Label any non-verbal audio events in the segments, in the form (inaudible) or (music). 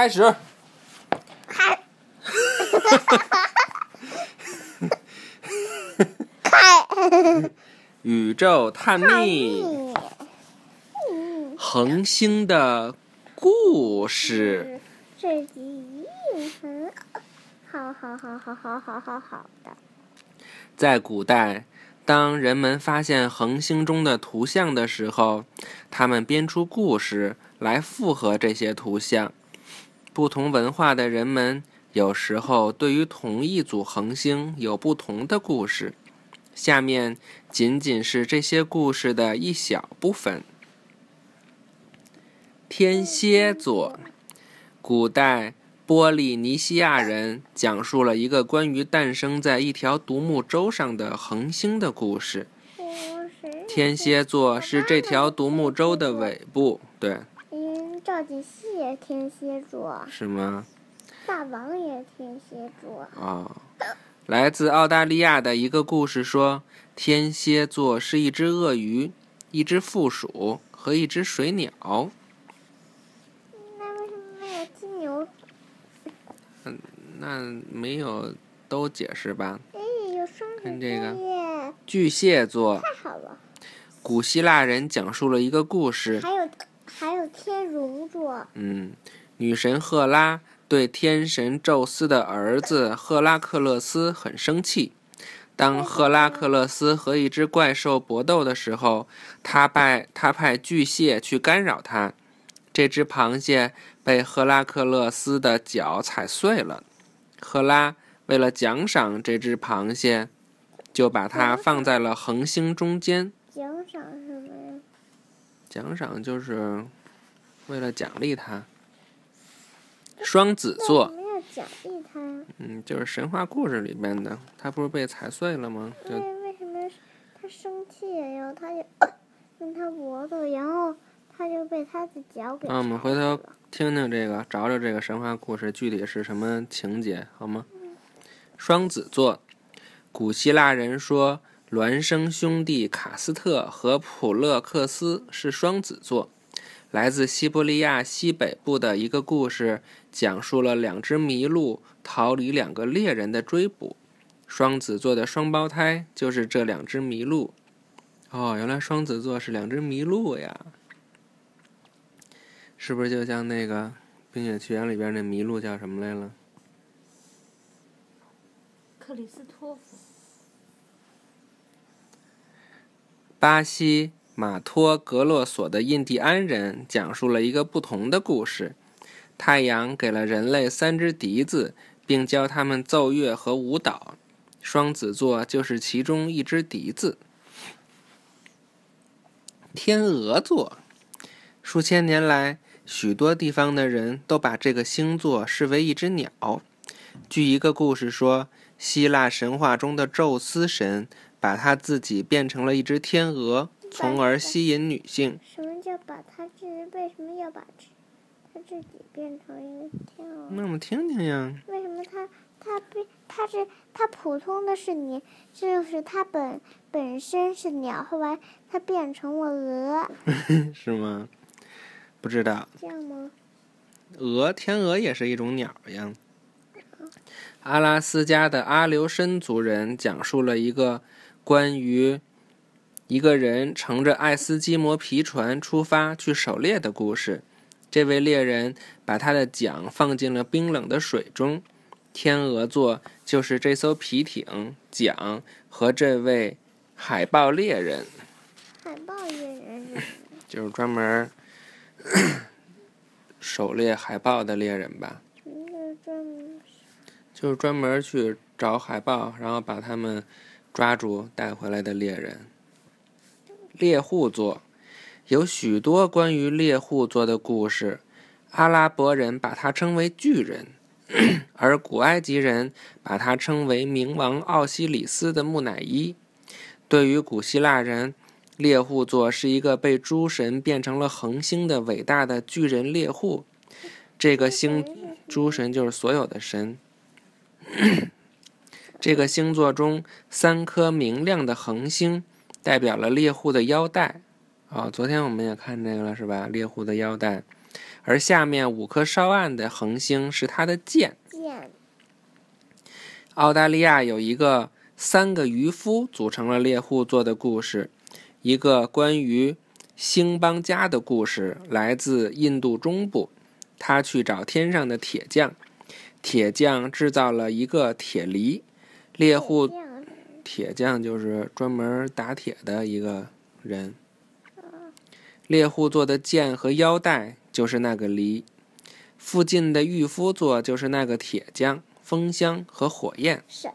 开始。开。开。宇宙探秘，嗯，恒星的故事。这集一定很好，好，好，好，好，好，好，好的。在古代，当人们发现恒星中的图像的时候，他们编出故事来附合这些图像。不同文化的人们有时候对于同一组恒星有不同的故事。下面仅仅是这些故事的一小部分。天蝎座，古代波利尼西亚人讲述了一个关于诞生在一条独木舟上的恒星的故事。天蝎座是这条独木舟的尾部，对。嗯，赵锦熙也天蝎座。是吗？大王也天蝎座。哦。来自澳大利亚的一个故事说，天蝎座是一只鳄鱼、一只负鼠和一只水鸟。那为什么没有金牛？嗯，那没有都解释吧。哎，有双看这个！巨蟹座。太好了。古希腊人讲述了一个故事。还有还有天嗯，女神赫拉。对天神宙斯的儿子赫拉克勒斯很生气。当赫拉克勒斯和一只怪兽搏斗的时候，他派他派巨蟹去干扰他。这只螃蟹被赫拉克勒斯的脚踩碎了。赫拉为了奖赏这只螃蟹，就把它放在了恒星中间。奖赏什么呀？奖赏就是为了奖励他。双子座，嗯，就是神话故事里面的，他不是被踩碎了吗？为为什么他生气，然后他就用他脖子，然后他就被他的脚给。那我们回头听听这个，找找这个神话故事具体是什么情节，好吗？双子座，古希腊人说，孪生兄弟卡斯特和普勒克斯是双子座。来自西伯利亚西北部的一个故事，讲述了两只麋鹿逃离两个猎人的追捕。双子座的双胞胎就是这两只麋鹿。哦，原来双子座是两只麋鹿呀！是不是就像那个《冰雪奇缘》里边那麋鹿叫什么来了？克里斯托弗。巴西。马托格洛索的印第安人讲述了一个不同的故事。太阳给了人类三只笛子，并教他们奏乐和舞蹈。双子座就是其中一只笛子。天鹅座，数千年来，许多地方的人都把这个星座视为一只鸟。据一个故事说，希腊神话中的宙斯神把他自己变成了一只天鹅。从而吸引女性。什么叫把他自己？为什么要把他自己变成一个天鹅？那我们听听呀。为什么他他变他是他普通的是你，就是他本本身是鸟，后来他变成了鹅。(laughs) 是吗？不知道。这样吗？鹅，天鹅也是一种鸟呀。阿拉斯加的阿留申族人讲述了一个关于。一个人乘着爱斯基摩皮船出发去狩猎的故事。这位猎人把他的桨放进了冰冷的水中。天鹅座就是这艘皮艇、桨和这位海豹猎人。海豹猎人就是专门 (clears throat) 狩猎海豹的猎人吧？就是专门去找海豹，然后把他们抓住带回来的猎人。猎户座有许多关于猎户座的故事。阿拉伯人把它称为巨人，(clears throat) 而古埃及人把它称为冥王奥西里斯的木乃伊。对于古希腊人，猎户座是一个被诸神变成了恒星的伟大的巨人猎户。这个星诸神就是所有的神。(clears throat) 这个星座中三颗明亮的恒星。代表了猎户的腰带，啊，昨天我们也看这个了，是吧？猎户的腰带，而下面五颗稍暗的恒星是它的箭。箭。澳大利亚有一个三个渔夫组成了猎户座的故事，一个关于星邦家的故事来自印度中部。他去找天上的铁匠，铁匠制造了一个铁犁。猎户铁匠就是专门打铁的一个人。猎户座的剑和腰带就是那个犁，附近的御夫座就是那个铁匠。风箱和火焰。笑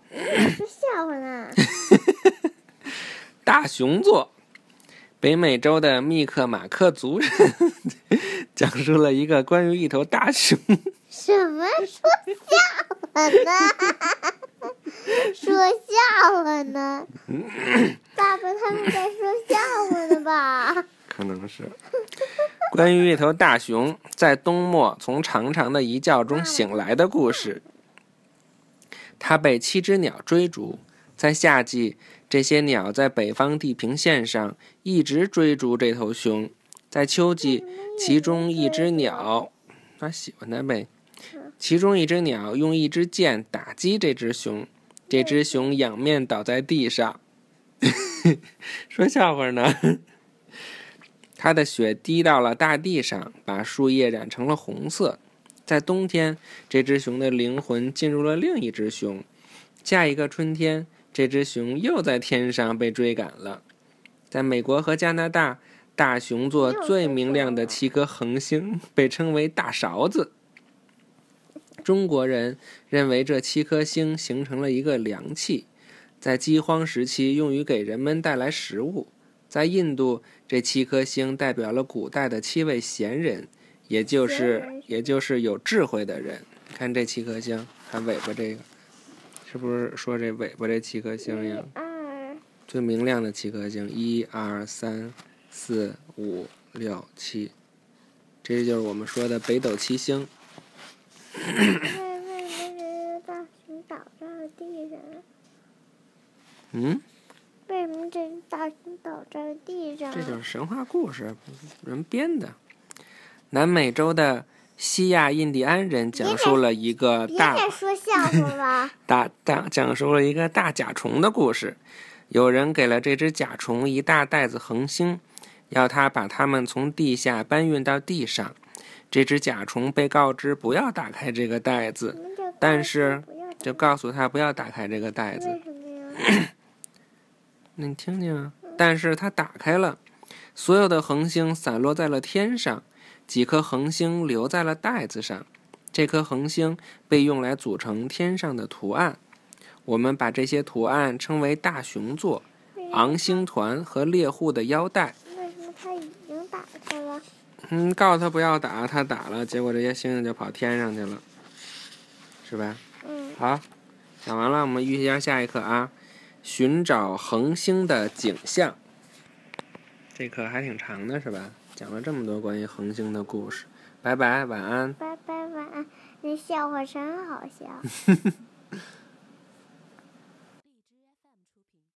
话呢。(laughs) 大熊座，北美洲的密克马克族人 (laughs) 讲述了一个关于一头大熊。什么说笑话呢？(laughs) 说笑话呢？(laughs) 爸爸他们在说笑话呢吧？(laughs) 可能是。关于一头大熊在冬末从长长的一觉中醒来的故事。它被七只鸟追逐，在夏季，这些鸟在北方地平线上一直追逐这头熊。在秋季，其中一只鸟，它喜欢它呗。其中一只鸟用一支箭打击这只熊，这只熊仰面倒在地上。(laughs) 说笑话呢？它的血滴到了大地上，把树叶染成了红色。在冬天，这只熊的灵魂进入了另一只熊。下一个春天，这只熊又在天上被追赶了。在美国和加拿大，大熊座最明亮的七颗恒星被称为“大勺子”。中国人认为这七颗星形成了一个良器，在饥荒时期用于给人们带来食物。在印度，这七颗星代表了古代的七位贤人。也就是，也就是有智慧的人。看这七颗星，它尾巴这个，是不是说这尾巴这七颗星呀？最明亮的七颗星，一二三四五六七，这就是我们说的北斗七星。为为什么这大熊倒在了地上？嗯？为什么这大熊倒在了地上？这就是神话故事，人编的。南美洲的西亚印第安人讲述了一个大说笑话吧。(laughs) 大大讲述了一个大甲虫的故事。有人给了这只甲虫一大袋子恒星，要它把它们从地下搬运到地上。这只甲虫被告知不要打开这个袋子，但是就告诉他不要打开这个袋子。那 (clears throat) 你听听啊！但是它打开了，所有的恒星散落在了天上。几颗恒星留在了袋子上，这颗恒星被用来组成天上的图案。我们把这些图案称为大熊座、昂星团和猎户的腰带。为什么它已经打开了？嗯，告诉他不要打，他打了，结果这些星星就跑天上去了，是吧？嗯。好，讲完了，我们预习一下下一课啊。寻找恒星的景象。这课还挺长的，是吧？讲了这么多关于恒星的故事，拜拜，晚安。拜拜，晚安。那笑话真好笑。